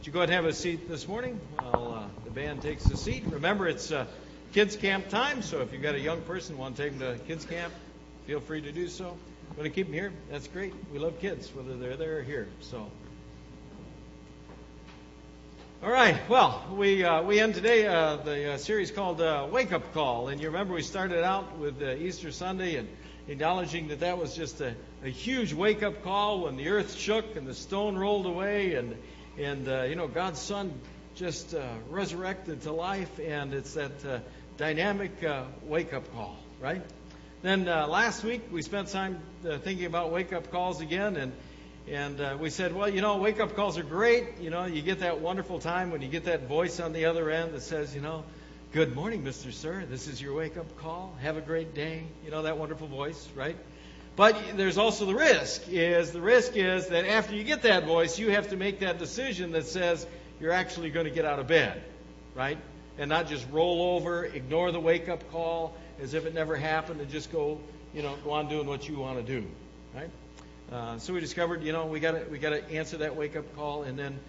Would you go ahead and have a seat this morning while uh, the band takes a seat? Remember, it's uh, kids camp time, so if you've got a young person want to take them to kids camp, feel free to do so. Want to keep them here? That's great. We love kids, whether they're there or here. So. All right. Well, we uh, we end today uh, the uh, series called uh, Wake Up Call, and you remember we started out with Easter Sunday and acknowledging that that was just a, a huge wake up call when the earth shook and the stone rolled away and and uh, you know God's Son just uh, resurrected to life, and it's that uh, dynamic uh, wake up call, right? Then uh, last week we spent time uh, thinking about wake up calls again, and and uh, we said, well, you know, wake up calls are great. You know, you get that wonderful time when you get that voice on the other end that says, you know, good morning, Mr. Sir. This is your wake up call. Have a great day. You know that wonderful voice, right? But there's also the risk. Is the risk is that after you get that voice, you have to make that decision that says you're actually going to get out of bed, right? And not just roll over, ignore the wake up call as if it never happened, and just go, you know, go on doing what you want to do, right? Uh, so we discovered, you know, we got to we got to answer that wake up call and then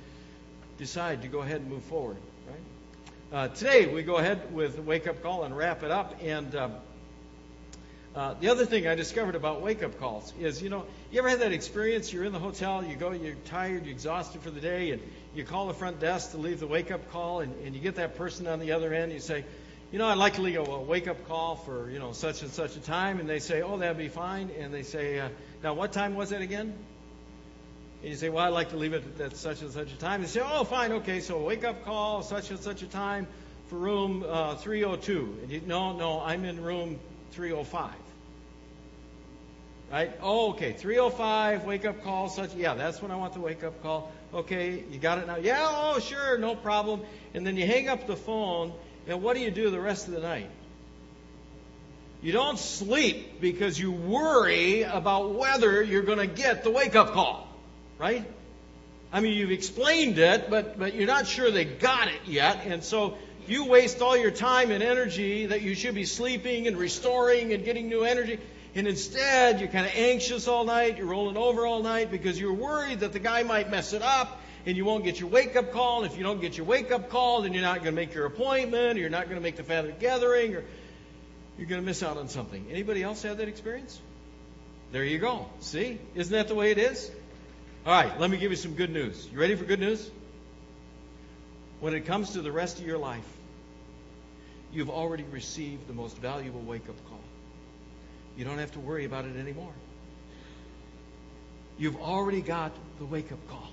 decide to go ahead and move forward, right? Uh, today we go ahead with the wake up call and wrap it up. And um, uh, the other thing I discovered about wake up calls is, you know, you ever had that experience? You're in the hotel, you go, you're tired, you're exhausted for the day, and you call the front desk to leave the wake up call, and, and you get that person on the other end. You say, you know, I'd like to leave a wake up call for, you know, such and such a time. And they say, oh, that'd be fine. And they say, uh, now what time was it again? And you say, well, I'd like to leave it at such and such a time. They say, oh, fine, okay, so wake up call, such and such a time for room uh, 302. And you, no, no, I'm in room 305. Right? Oh, okay, 305, wake up call, such, yeah, that's when I want the wake up call. Okay, you got it now? Yeah, oh, sure, no problem. And then you hang up the phone and what do you do the rest of the night? You don't sleep because you worry about whether you're going to get the wake up call, right? I mean, you've explained it, but, but you're not sure they got it yet. And so you waste all your time and energy that you should be sleeping and restoring and getting new energy. And instead, you're kind of anxious all night. You're rolling over all night because you're worried that the guy might mess it up and you won't get your wake up call. And if you don't get your wake up call, then you're not going to make your appointment, or you're not going to make the family gathering, or you're going to miss out on something. Anybody else have that experience? There you go. See? Isn't that the way it is? All right, let me give you some good news. You ready for good news? When it comes to the rest of your life, you've already received the most valuable wake up call. You don't have to worry about it anymore. You've already got the wake up call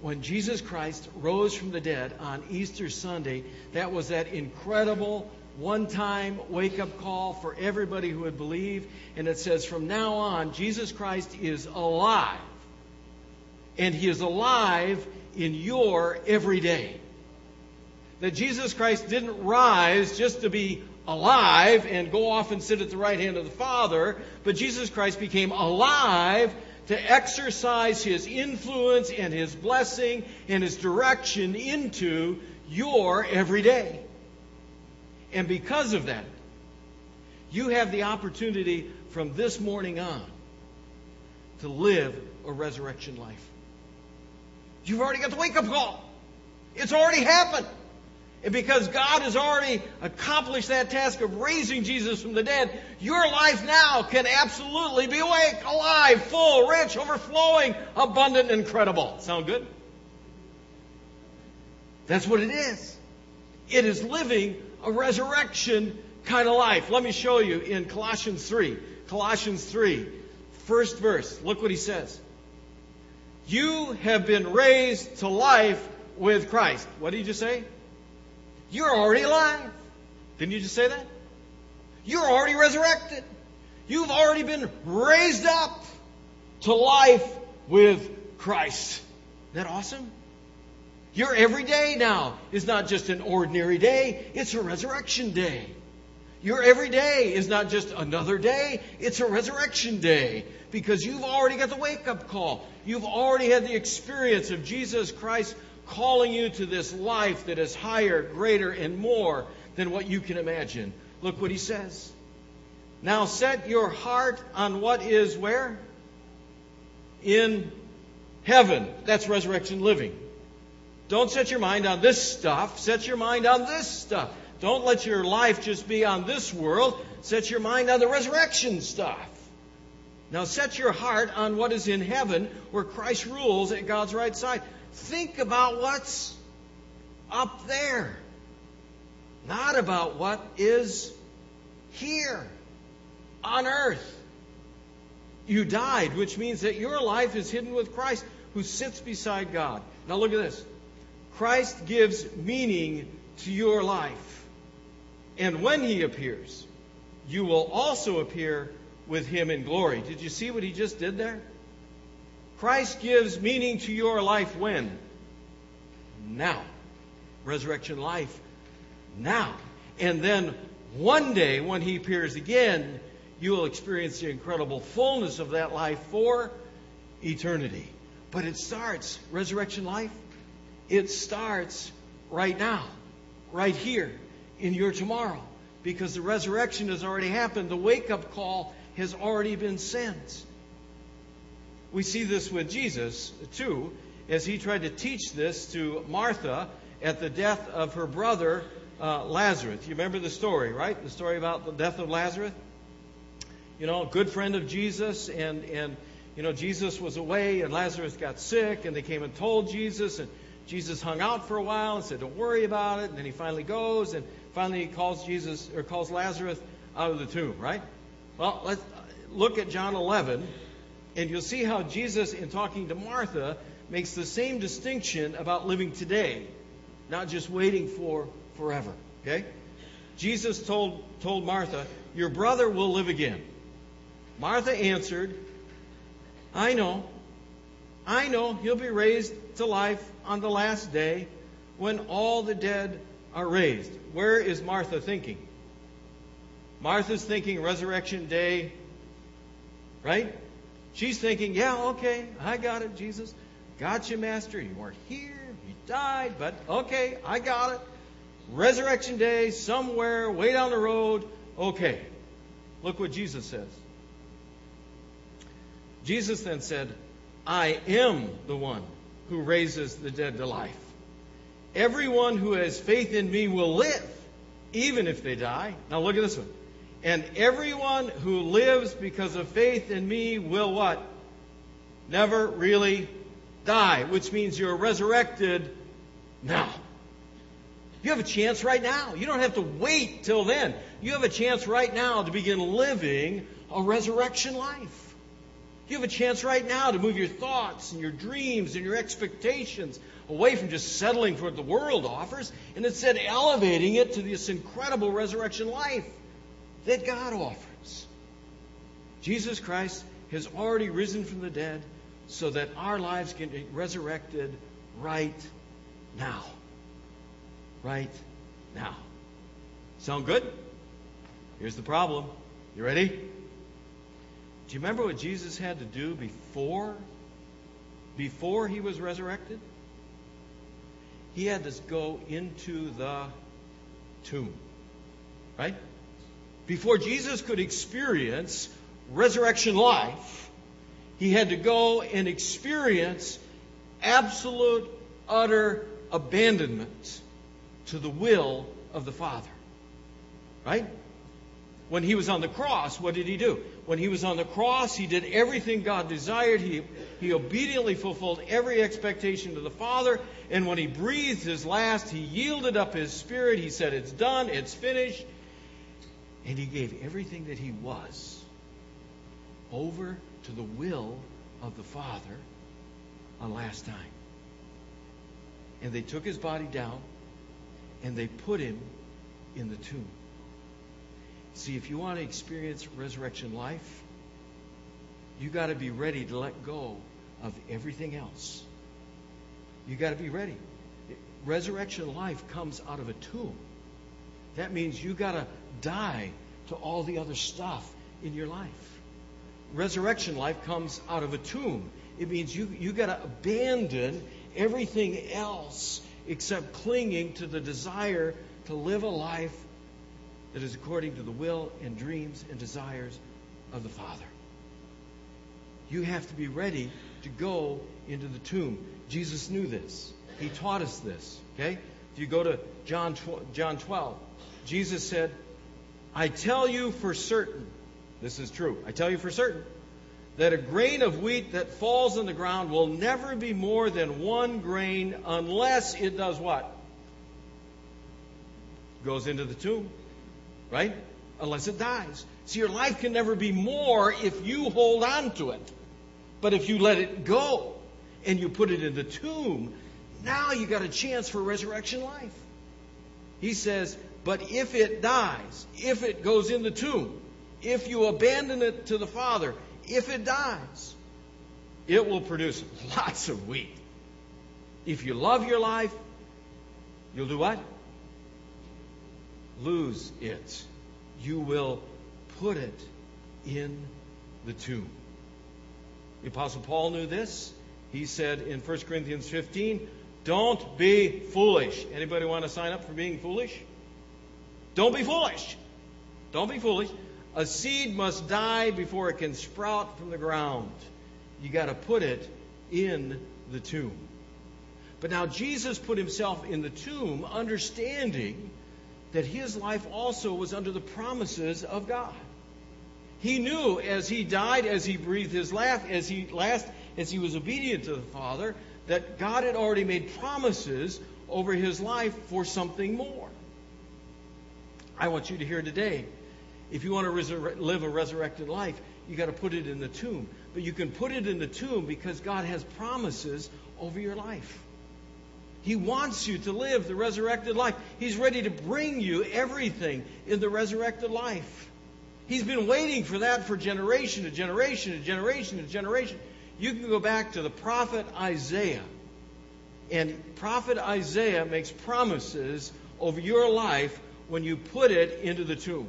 when Jesus Christ rose from the dead on Easter Sunday, that was that incredible one time wake up call for everybody who would believe. And it says, from now on, Jesus Christ is alive. And he is alive in your everyday. That Jesus Christ didn't rise just to be alive and go off and sit at the right hand of the Father, but Jesus Christ became alive to exercise his influence and his blessing and his direction into your everyday. And because of that, you have the opportunity from this morning on to live a resurrection life. You've already got the wake up call. It's already happened. And because God has already accomplished that task of raising Jesus from the dead, your life now can absolutely be awake, alive, full, rich, overflowing, abundant, incredible. Sound good? That's what it is. It is living a resurrection kind of life. Let me show you in Colossians 3. Colossians 3, first verse. Look what he says. You have been raised to life with Christ. What did you just say? You're already alive. Didn't you just say that? You're already resurrected. You've already been raised up to life with Christ. Isn't that awesome? Your every day now is not just an ordinary day, it's a resurrection day. Your every day is not just another day, it's a resurrection day because you've already got the wake up call. You've already had the experience of Jesus Christ calling you to this life that is higher, greater, and more than what you can imagine. Look what he says. Now set your heart on what is where? In heaven. That's resurrection living. Don't set your mind on this stuff. Set your mind on this stuff. Don't let your life just be on this world. Set your mind on the resurrection stuff. Now set your heart on what is in heaven where Christ rules at God's right side. Think about what's up there, not about what is here on earth. You died, which means that your life is hidden with Christ who sits beside God. Now look at this. Christ gives meaning to your life. And when he appears, you will also appear with him in glory. Did you see what he just did there? Christ gives meaning to your life when? Now. Resurrection life now. And then one day when he appears again, you will experience the incredible fullness of that life for eternity. But it starts, resurrection life, it starts right now, right here, in your tomorrow. Because the resurrection has already happened. The wake up call has already been sent. We see this with Jesus, too, as he tried to teach this to Martha at the death of her brother uh, Lazarus. You remember the story, right? The story about the death of Lazarus? You know, good friend of Jesus, and, and you know, Jesus was away, and Lazarus got sick, and they came and told Jesus, and Jesus hung out for a while and said, Don't worry about it. And then he finally goes, and finally he calls Jesus or calls Lazarus out of the tomb, right? Well, let's look at John 11, and you'll see how Jesus, in talking to Martha, makes the same distinction about living today, not just waiting for forever. Okay? Jesus told, told Martha, Your brother will live again. Martha answered, I know. I know he'll be raised to life on the last day when all the dead are raised. Where is Martha thinking? Martha's thinking resurrection day, right? She's thinking, yeah, okay, I got it, Jesus. Got you, Master. You weren't here. You died, but okay, I got it. Resurrection day, somewhere, way down the road. Okay. Look what Jesus says. Jesus then said, I am the one who raises the dead to life. Everyone who has faith in me will live, even if they die. Now look at this one. And everyone who lives because of faith in me will what? Never really die, which means you're resurrected now. You have a chance right now. You don't have to wait till then. You have a chance right now to begin living a resurrection life. You have a chance right now to move your thoughts and your dreams and your expectations away from just settling for what the world offers and instead elevating it to this incredible resurrection life that God offers. Jesus Christ has already risen from the dead so that our lives can be resurrected right now. Right now. Sound good? Here's the problem. You ready? Do you remember what Jesus had to do before before he was resurrected? He had to go into the tomb. Right? Before Jesus could experience resurrection life, he had to go and experience absolute, utter abandonment to the will of the Father. Right? When he was on the cross, what did he do? When he was on the cross, he did everything God desired. He, he obediently fulfilled every expectation to the Father. And when he breathed his last, he yielded up his spirit. He said, It's done, it's finished. And he gave everything that he was over to the will of the Father on last time. And they took his body down and they put him in the tomb. See, if you want to experience resurrection life, you got to be ready to let go of everything else. You got to be ready. Resurrection life comes out of a tomb. That means you got to die to all the other stuff in your life. Resurrection life comes out of a tomb. It means you, you got to abandon everything else except clinging to the desire to live a life that is according to the will and dreams and desires of the Father. You have to be ready to go into the tomb. Jesus knew this. He taught us this. Okay? If you go to John, John 12, Jesus said, I tell you for certain, this is true, I tell you for certain, that a grain of wheat that falls on the ground will never be more than one grain unless it does what? Goes into the tomb. Right? Unless it dies. See, your life can never be more if you hold on to it. But if you let it go and you put it in the tomb, now you got a chance for resurrection life. He says, but if it dies, if it goes in the tomb, if you abandon it to the Father, if it dies, it will produce lots of wheat. If you love your life, you'll do what? Lose it. You will put it in the tomb. The Apostle Paul knew this. He said in 1 Corinthians 15, don't be foolish. Anybody want to sign up for being foolish? Don't be foolish. Don't be foolish. A seed must die before it can sprout from the ground. You got to put it in the tomb. But now Jesus put himself in the tomb, understanding that his life also was under the promises of God. He knew as he died, as he breathed his last, as he last, as he was obedient to the Father, that God had already made promises over his life for something more. I want you to hear today if you want to resur- live a resurrected life, you got to put it in the tomb. But you can put it in the tomb because God has promises over your life. He wants you to live the resurrected life. He's ready to bring you everything in the resurrected life. He's been waiting for that for generation to generation to generation to generation. You can go back to the prophet Isaiah. And prophet Isaiah makes promises over your life when you put it into the tomb.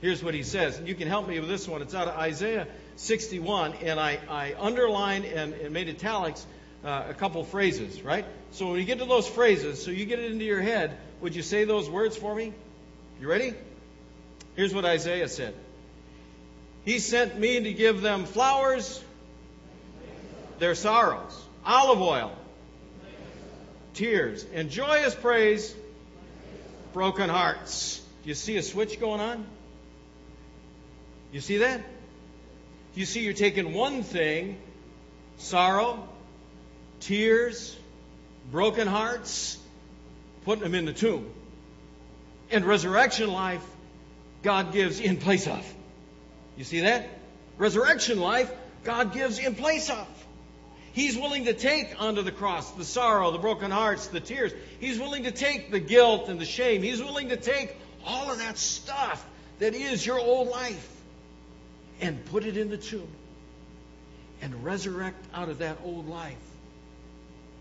Here's what he says. And you can help me with this one. It's out of Isaiah 61, and I, I underlined and, and made italics uh, a couple phrases, right? So when you get to those phrases, so you get it into your head, would you say those words for me? You ready? Here's what Isaiah said He sent me to give them flowers, their sorrows, olive oil, tears, and joyous praise, broken hearts. Do you see a switch going on? You see that? You see, you're taking one thing sorrow, tears, broken hearts, putting them in the tomb. And resurrection life, God gives in place of. You see that? Resurrection life, God gives in place of. He's willing to take onto the cross the sorrow, the broken hearts, the tears. He's willing to take the guilt and the shame. He's willing to take all of that stuff that is your old life and put it in the tomb and resurrect out of that old life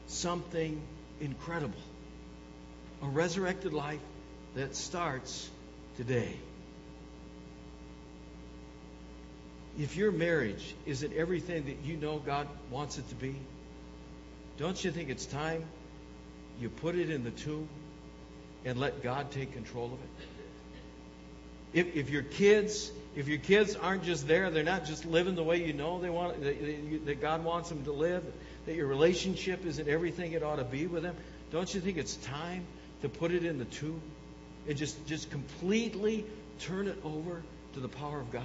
something incredible. A resurrected life that starts today. If your marriage isn't everything that you know God wants it to be, don't you think it's time you put it in the tomb and let God take control of it? If, if your kids if your kids aren't just there, they're not just living the way you know they want that, that God wants them to live, that your relationship isn't everything it ought to be with them, don't you think it's time to put it in the tomb and just just completely turn it over to the power of God?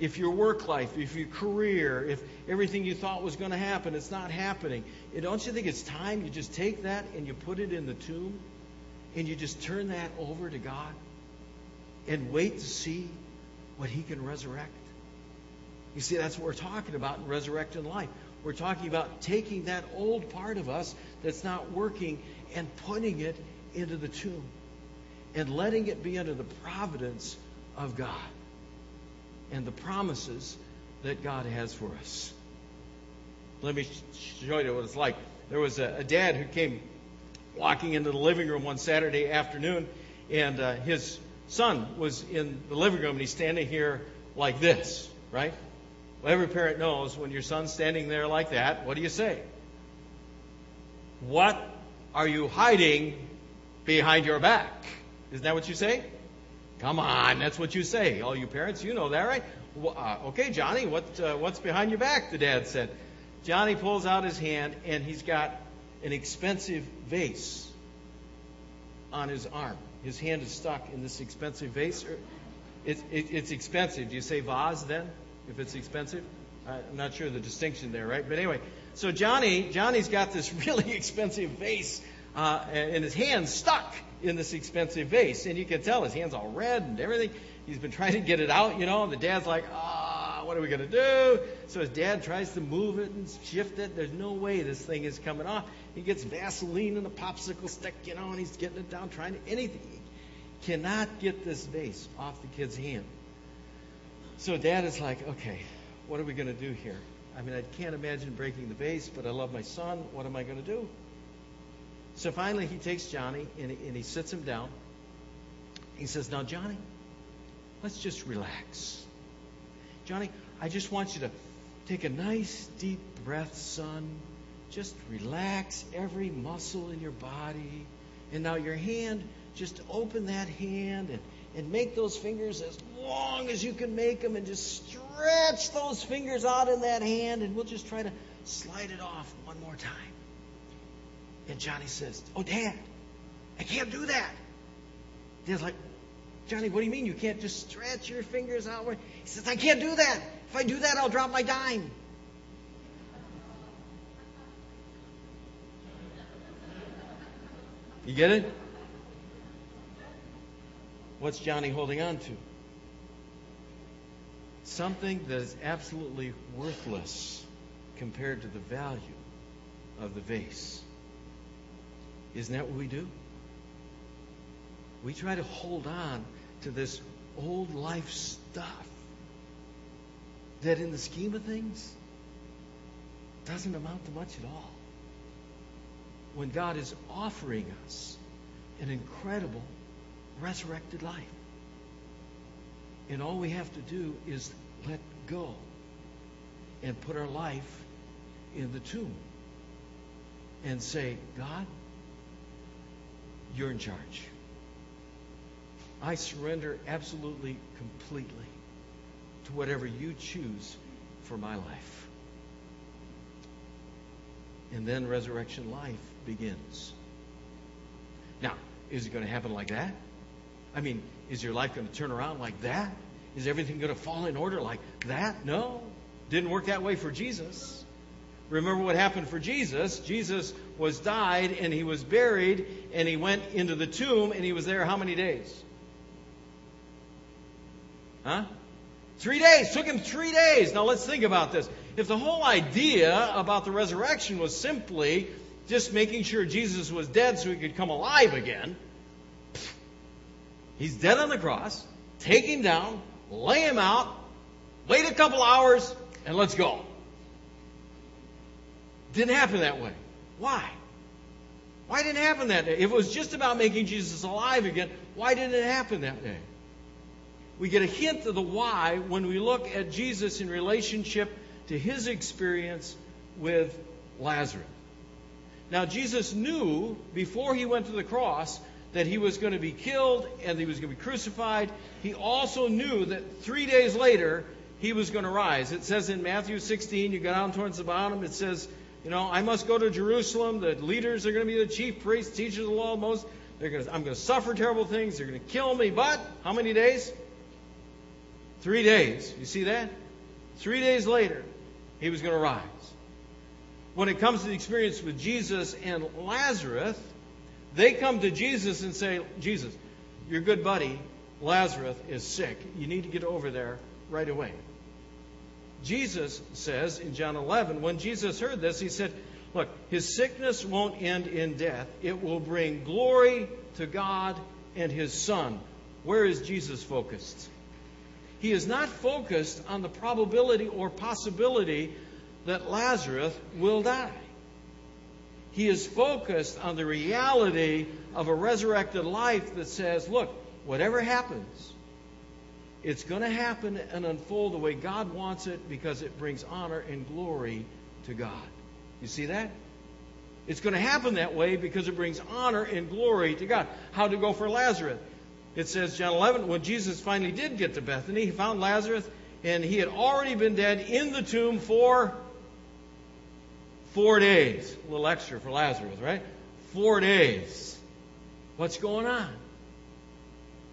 If your work life, if your career, if everything you thought was going to happen, it's not happening, don't you think it's time you just take that and you put it in the tomb and you just turn that over to God? and wait to see what he can resurrect. You see, that's what we're talking about in resurrected life. We're talking about taking that old part of us that's not working and putting it into the tomb and letting it be under the providence of God and the promises that God has for us. Let me show you what it's like. There was a, a dad who came walking into the living room one Saturday afternoon, and uh, his son was in the living room and he's standing here like this, right? Well, every parent knows when your son's standing there like that, what do you say? What are you hiding behind your back? Isn't that what you say? Come on, that's what you say. All you parents, you know that, right? Uh, okay, Johnny, what uh, what's behind your back? The dad said. Johnny pulls out his hand, and he's got an expensive vase on his arm. His hand is stuck in this expensive vase. It's, it, it's expensive. Do you say vase then, if it's expensive? I'm not sure the distinction there, right? But anyway, so Johnny, Johnny's got this really expensive vase, uh, and his hand's stuck in this expensive vase, and you can tell his hand's all red and everything. He's been trying to get it out, you know, and the dad's like, ah, what are we to do? So his dad tries to move it and shift it. There's no way this thing is coming off. He gets Vaseline and a popsicle stick, you know, and he's getting it down, trying to anything. He cannot get this vase off the kid's hand. So dad is like, okay, what are we going to do here? I mean, I can't imagine breaking the vase, but I love my son. What am I going to do? So finally, he takes Johnny and and he sits him down. He says, Now, Johnny, let's just relax. Johnny, I just want you to take a nice deep breath, son. Just relax every muscle in your body. And now your hand, just open that hand and, and make those fingers as long as you can make them and just stretch those fingers out in that hand and we'll just try to slide it off one more time. And Johnny says, Oh, Dad, I can't do that. Dad's like, Johnny, what do you mean you can't just stretch your fingers out? He says, I can't do that. If I do that, I'll drop my dime. You get it? What's Johnny holding on to? Something that is absolutely worthless compared to the value of the vase. Isn't that what we do? We try to hold on to this old life stuff that, in the scheme of things, doesn't amount to much at all when God is offering us an incredible resurrected life. And all we have to do is let go and put our life in the tomb and say, God, you're in charge. I surrender absolutely, completely to whatever you choose for my life. And then resurrection life begins. Now, is it going to happen like that? I mean, is your life going to turn around like that? Is everything going to fall in order like that? No. Didn't work that way for Jesus. Remember what happened for Jesus? Jesus was died and he was buried and he went into the tomb and he was there how many days? Huh? Three days. Took him three days. Now let's think about this. If the whole idea about the resurrection was simply just making sure Jesus was dead so he could come alive again, he's dead on the cross. Take him down, lay him out, wait a couple hours, and let's go. Didn't happen that way. Why? Why didn't it happen that day? If it was just about making Jesus alive again, why didn't it happen that day? We get a hint of the why when we look at Jesus in relationship to his experience with Lazarus. Now, Jesus knew before he went to the cross that he was going to be killed and he was going to be crucified. He also knew that three days later he was going to rise. It says in Matthew 16, you go down towards the bottom, it says, you know, I must go to Jerusalem. The leaders are going to be the chief priests, teachers of the law, most. They're going to, I'm going to suffer terrible things. They're going to kill me. But how many days? Three days. You see that? Three days later, he was going to rise. When it comes to the experience with Jesus and Lazarus, they come to Jesus and say, Jesus, your good buddy, Lazarus, is sick. You need to get over there right away. Jesus says in John 11, when Jesus heard this, he said, Look, his sickness won't end in death. It will bring glory to God and his Son. Where is Jesus focused? He is not focused on the probability or possibility that Lazarus will die. He is focused on the reality of a resurrected life that says, look, whatever happens, it's going to happen and unfold the way God wants it because it brings honor and glory to God. You see that? It's going to happen that way because it brings honor and glory to God. How to go for Lazarus? It says, John 11, when Jesus finally did get to Bethany, he found Lazarus, and he had already been dead in the tomb for Four days. A little extra for Lazarus, right? Four days. What's going on?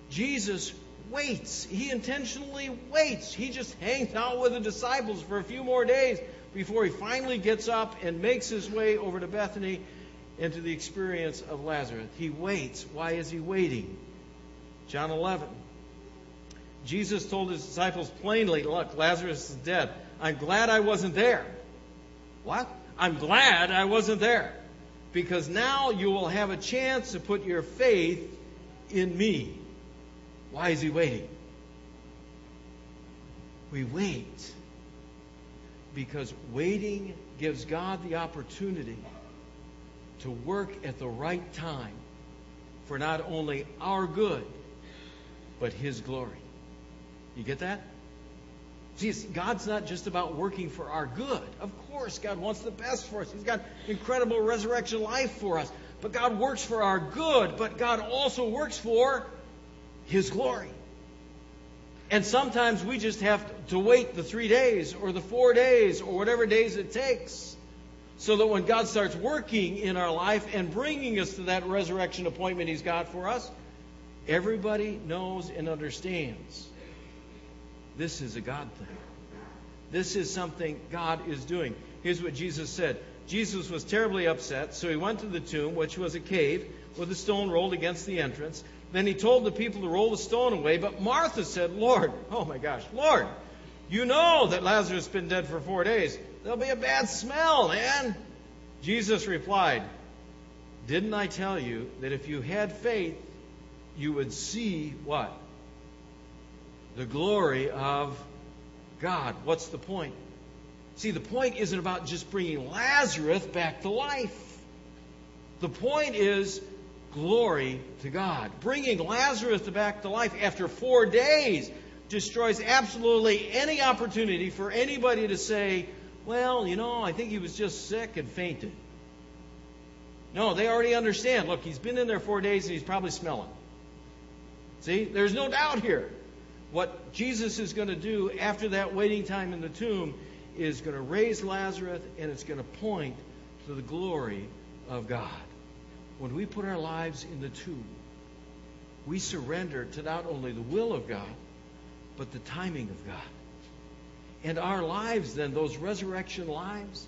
Jesus waits. He intentionally waits. He just hangs out with the disciples for a few more days before he finally gets up and makes his way over to Bethany into the experience of Lazarus. He waits. Why is he waiting? John 11. Jesus told his disciples plainly, Look, Lazarus is dead. I'm glad I wasn't there. What? I'm glad I wasn't there. Because now you will have a chance to put your faith in me. Why is he waiting? We wait because waiting gives God the opportunity to work at the right time for not only our good, but His glory. You get that? See, God's not just about working for our good. Of course, God wants the best for us. He's got incredible resurrection life for us. But God works for our good, but God also works for His glory. And sometimes we just have to wait the three days or the four days or whatever days it takes so that when God starts working in our life and bringing us to that resurrection appointment He's got for us, everybody knows and understands this is a God thing. This is something God is doing. Here's what Jesus said Jesus was terribly upset, so he went to the tomb, which was a cave, with a stone rolled against the entrance. Then he told the people to roll the stone away, but Martha said, Lord, oh my gosh, Lord, you know that Lazarus has been dead for four days. There'll be a bad smell, man. Jesus replied, Didn't I tell you that if you had faith, you would see what? The glory of God. What's the point? See, the point isn't about just bringing Lazarus back to life. The point is glory to God. Bringing Lazarus back to life after four days destroys absolutely any opportunity for anybody to say, well, you know, I think he was just sick and fainted. No, they already understand. Look, he's been in there four days and he's probably smelling. See, there's no doubt here. What Jesus is going to do after that waiting time in the tomb is going to raise Lazarus and it's going to point to the glory of God. When we put our lives in the tomb, we surrender to not only the will of God, but the timing of God. And our lives, then, those resurrection lives,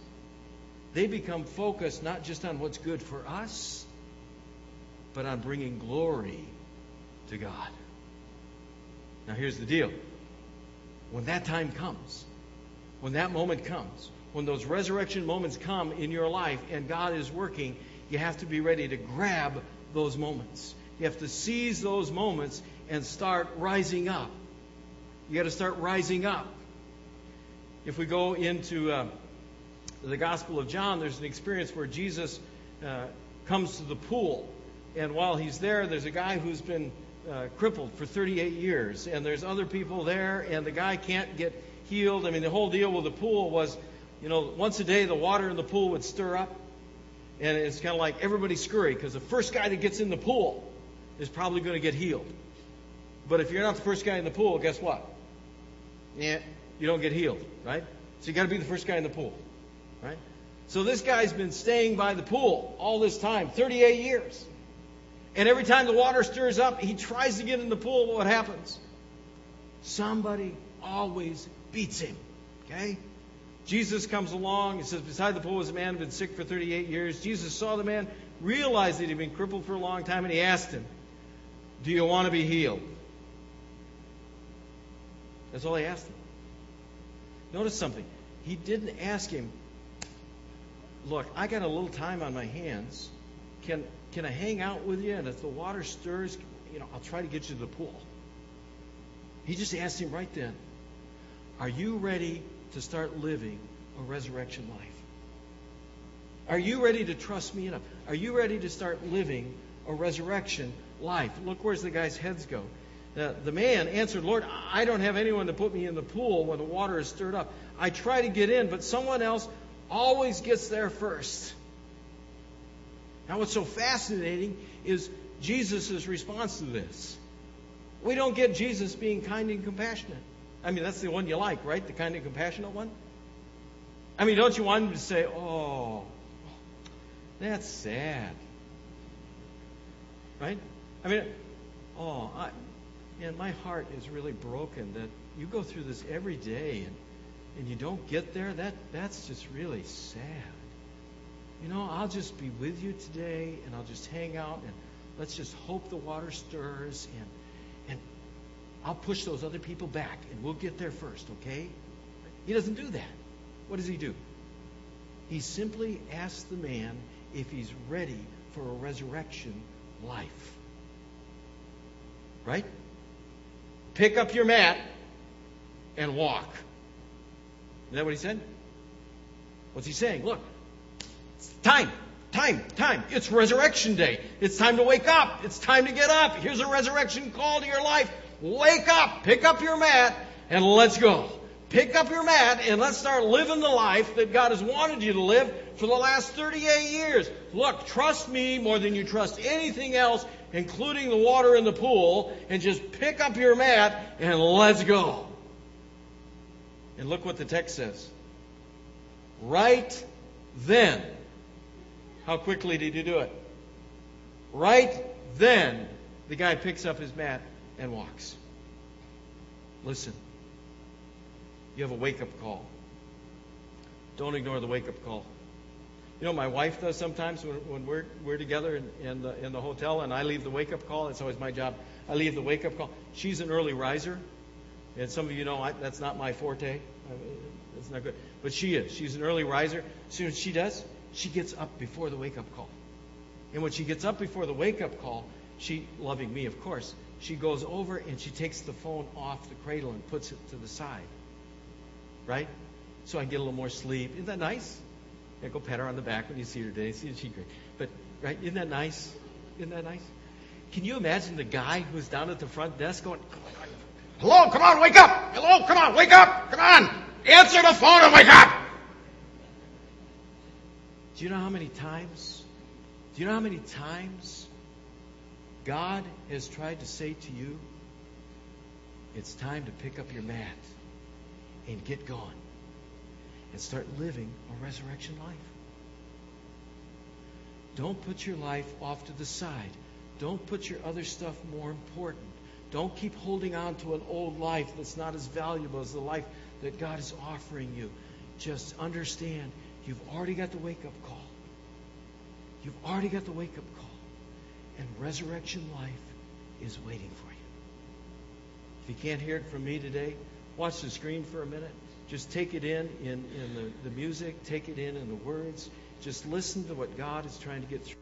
they become focused not just on what's good for us, but on bringing glory to God. Now, here's the deal when that time comes, when that moment comes, when those resurrection moments come in your life and God is working, you have to be ready to grab those moments. You have to seize those moments and start rising up. You got to start rising up. If we go into uh, the Gospel of John, there's an experience where Jesus uh, comes to the pool. And while he's there, there's a guy who's been uh, crippled for 38 years, and there's other people there, and the guy can't get healed. I mean, the whole deal with the pool was, you know, once a day the water in the pool would stir up, and it's kind of like everybody scurry because the first guy that gets in the pool is probably going to get healed. But if you're not the first guy in the pool, guess what? Yeah, you don't get healed, right? So you got to be the first guy in the pool, right? So this guy's been staying by the pool all this time, 38 years. And every time the water stirs up, he tries to get in the pool, what happens? Somebody always beats him. Okay? Jesus comes along and says, Beside the pool was a man who had been sick for 38 years. Jesus saw the man, realized that he'd been crippled for a long time, and he asked him, Do you want to be healed? That's all he asked him. Notice something. He didn't ask him, Look, I got a little time on my hands. Can can I hang out with you? And if the water stirs, you know, I'll try to get you to the pool. He just asked him right then, Are you ready to start living a resurrection life? Are you ready to trust me enough? Are you ready to start living a resurrection life? Look where's the guy's heads go. Uh, the man answered, Lord, I don't have anyone to put me in the pool when the water is stirred up. I try to get in, but someone else always gets there first. Now, what's so fascinating is Jesus' response to this. We don't get Jesus being kind and compassionate. I mean, that's the one you like, right? The kind and compassionate one? I mean, don't you want him to say, oh, that's sad? Right? I mean, oh, I, man, my heart is really broken that you go through this every day and, and you don't get there. That, that's just really sad. You know, I'll just be with you today and I'll just hang out and let's just hope the water stirs and, and I'll push those other people back and we'll get there first, okay? He doesn't do that. What does he do? He simply asks the man if he's ready for a resurrection life. Right? Pick up your mat and walk. Is that what he said? What's he saying? Look, time, time, time. It's resurrection day. It's time to wake up. It's time to get up. Here's a resurrection call to your life. Wake up, pick up your mat, and let's go. Pick up your mat and let's start living the life that God has wanted you to live for the last 38 years. Look, trust me more than you trust anything else, including the water in the pool, and just pick up your mat and let's go. And look what the text says. Right then. How quickly did he do it? Right then, the guy picks up his mat and walks. Listen, you have a wake up call. Don't ignore the wake up call. You know, my wife does sometimes when, when we're, we're together in, in, the, in the hotel and I leave the wake up call. It's always my job. I leave the wake up call. She's an early riser. And some of you know I, that's not my forte. That's not good. But she is. She's an early riser. As soon as she does, she gets up before the wake up call. And when she gets up before the wake up call, she, loving me, of course, she goes over and she takes the phone off the cradle and puts it to the side. Right? So I get a little more sleep. Isn't that nice? Yeah, go pet her on the back when you see her today. See, she's great. But, right, isn't that nice? Isn't that nice? Can you imagine the guy who's down at the front desk going, Hello, come on, wake up! Hello, come on, wake up! Come on! Answer the phone and wake up! Do you know how many times? Do you know how many times God has tried to say to you, it's time to pick up your mat and get going and start living a resurrection life. Don't put your life off to the side. Don't put your other stuff more important. Don't keep holding on to an old life that's not as valuable as the life that God is offering you. Just understand you've already got the wake up call. You've already got the wake up call. And resurrection life is waiting for you. If you can't hear it from me today, watch the screen for a minute. Just take it in in, in the, the music, take it in in the words. Just listen to what God is trying to get through.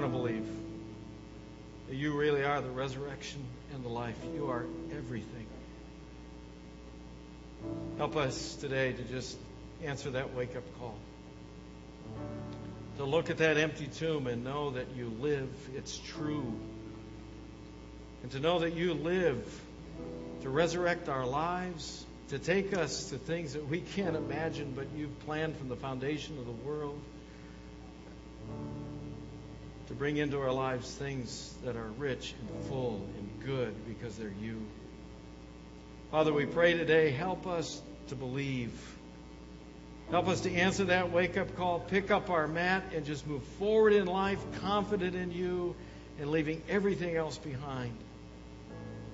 Want to believe that you really are the resurrection and the life. You are everything. Help us today to just answer that wake up call. To look at that empty tomb and know that you live, it's true. And to know that you live to resurrect our lives, to take us to things that we can't imagine, but you've planned from the foundation of the world. To bring into our lives things that are rich and full and good because they're you. Father, we pray today, help us to believe. Help us to answer that wake up call, pick up our mat, and just move forward in life, confident in you, and leaving everything else behind,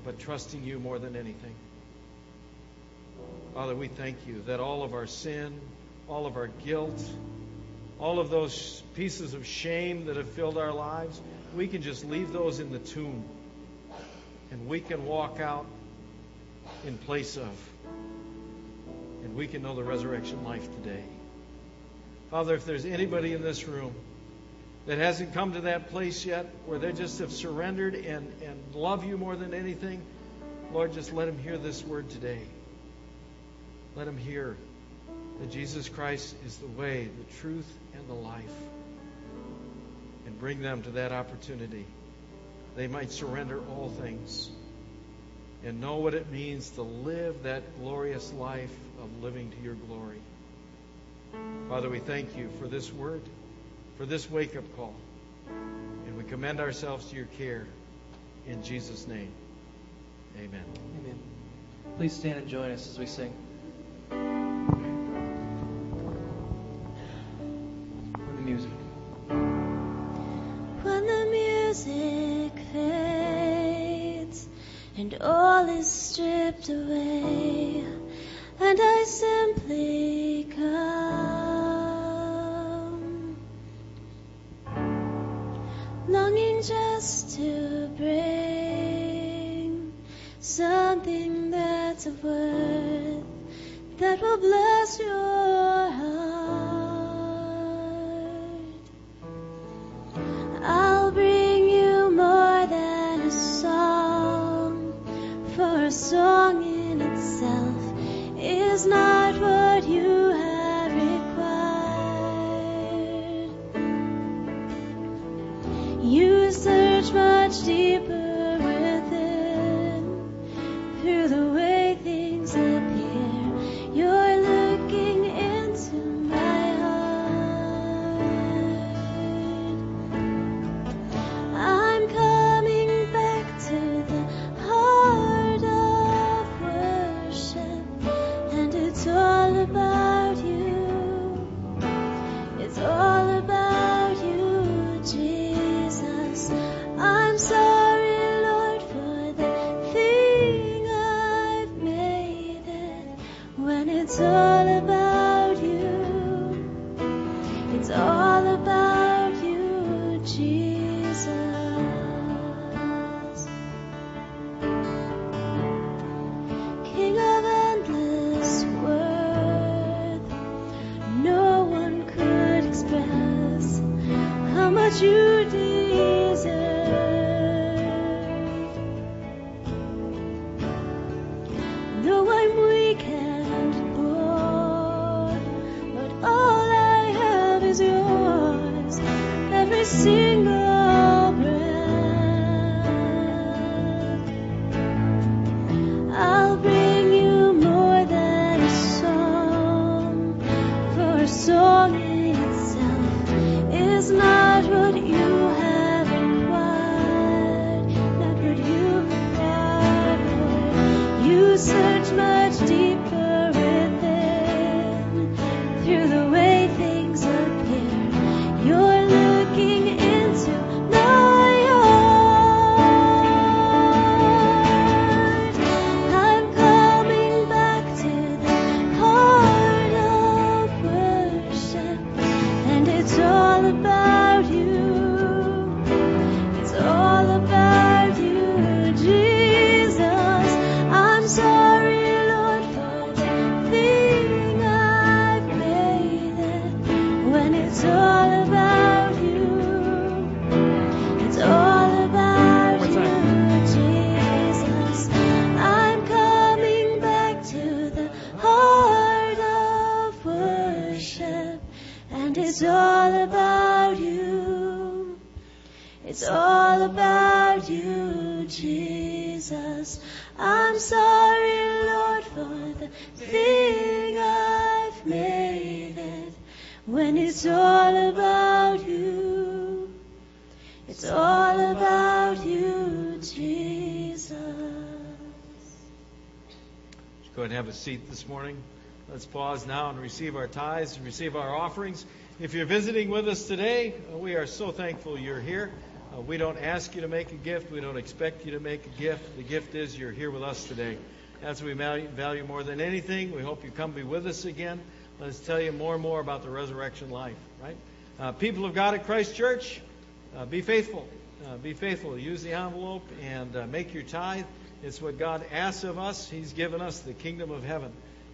but trusting you more than anything. Father, we thank you that all of our sin, all of our guilt, all of those pieces of shame that have filled our lives, we can just leave those in the tomb. And we can walk out in place of. And we can know the resurrection life today. Father, if there's anybody in this room that hasn't come to that place yet where they just have surrendered and, and love you more than anything, Lord, just let them hear this word today. Let them hear that Jesus Christ is the way, the truth, and the life. And bring them to that opportunity. They might surrender all things and know what it means to live that glorious life of living to your glory. Father, we thank you for this word, for this wake up call. And we commend ourselves to your care. In Jesus' name, amen. Amen. Please stand and join us as we sing. All is stripped away, and I simply come, longing just to bring something that's of worth that will bless your it's all about morning. Let's pause now and receive our tithes and receive our offerings. If you're visiting with us today, uh, we are so thankful you're here. Uh, we don't ask you to make a gift. We don't expect you to make a gift. The gift is you're here with us today. That's what we value, value more than anything. We hope you come be with us again. Let's tell you more and more about the resurrection life, right? Uh, people of God at Christ Church, uh, be faithful. Uh, be faithful. Use the envelope and uh, make your tithe. It's what God asks of us. He's given us the kingdom of heaven.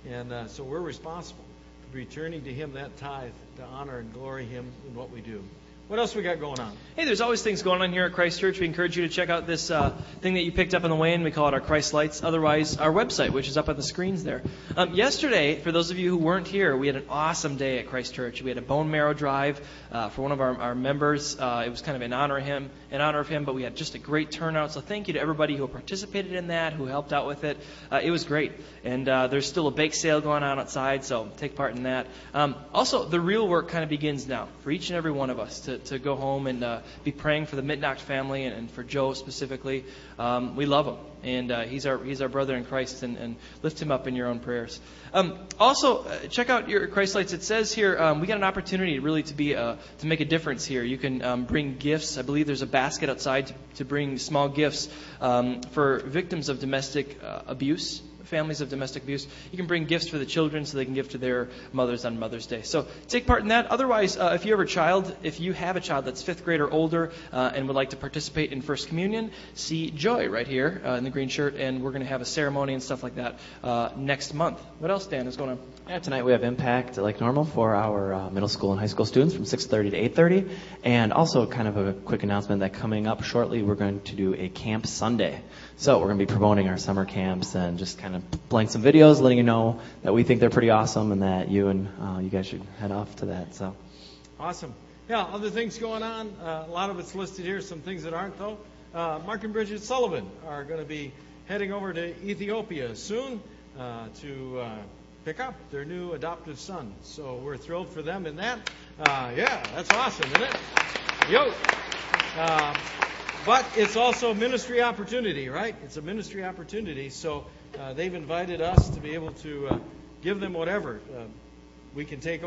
And uh, so we're responsible for returning to Him that tithe to honor and glory Him in what we do. What else we got going on? Hey, there's always things going on here at Christ Church. We encourage you to check out this uh, thing that you picked up on the way in. We call it our Christ Lights. Otherwise, our website, which is up on the screens there. Um, yesterday, for those of you who weren't here, we had an awesome day at Christ Church. We had a bone marrow drive uh, for one of our, our members. Uh, it was kind of in honor of him, in honor of him, but we had just a great turnout. So thank you to everybody who participated in that, who helped out with it. Uh, it was great, and uh, there's still a bake sale going on outside, so take part in that. Um, also, the real work kind of begins now for each and every one of us to, to go home and uh, be praying for the Mitnock family and, and for Joe specifically. Um, we love him, and uh, he's our he's our brother in Christ, and, and lift him up in your own prayers. Um, also, uh, check out your Christ lights. It says here um, we got an opportunity really to be uh, to make a difference here. You can um, bring gifts. I believe there's a basket outside to, to bring small gifts um, for victims of domestic uh, abuse families of domestic abuse. You can bring gifts for the children so they can give to their mothers on Mother's Day. So take part in that. Otherwise, uh, if you have a child, if you have a child that's fifth grade or older uh, and would like to participate in First Communion, see Joy right here uh, in the green shirt, and we're going to have a ceremony and stuff like that uh, next month. What else, Dan, is going on? Yeah, tonight we have Impact like normal for our uh, middle school and high school students from 6:30 to 8:30, and also kind of a quick announcement that coming up shortly we're going to do a camp Sunday. So we're going to be promoting our summer camps and just kind of playing some videos, letting you know that we think they're pretty awesome and that you and uh, you guys should head off to that. So Awesome. Yeah, other things going on. Uh, a lot of it's listed here. Some things that aren't though. Uh, Mark and Bridget Sullivan are going to be heading over to Ethiopia soon uh, to uh, pick up their new adoptive son. So we're thrilled for them in that. Uh, yeah, that's awesome, isn't it? Yo. But it's also a ministry opportunity, right? It's a ministry opportunity. So uh, they've invited us to be able to uh, give them whatever uh, we can take.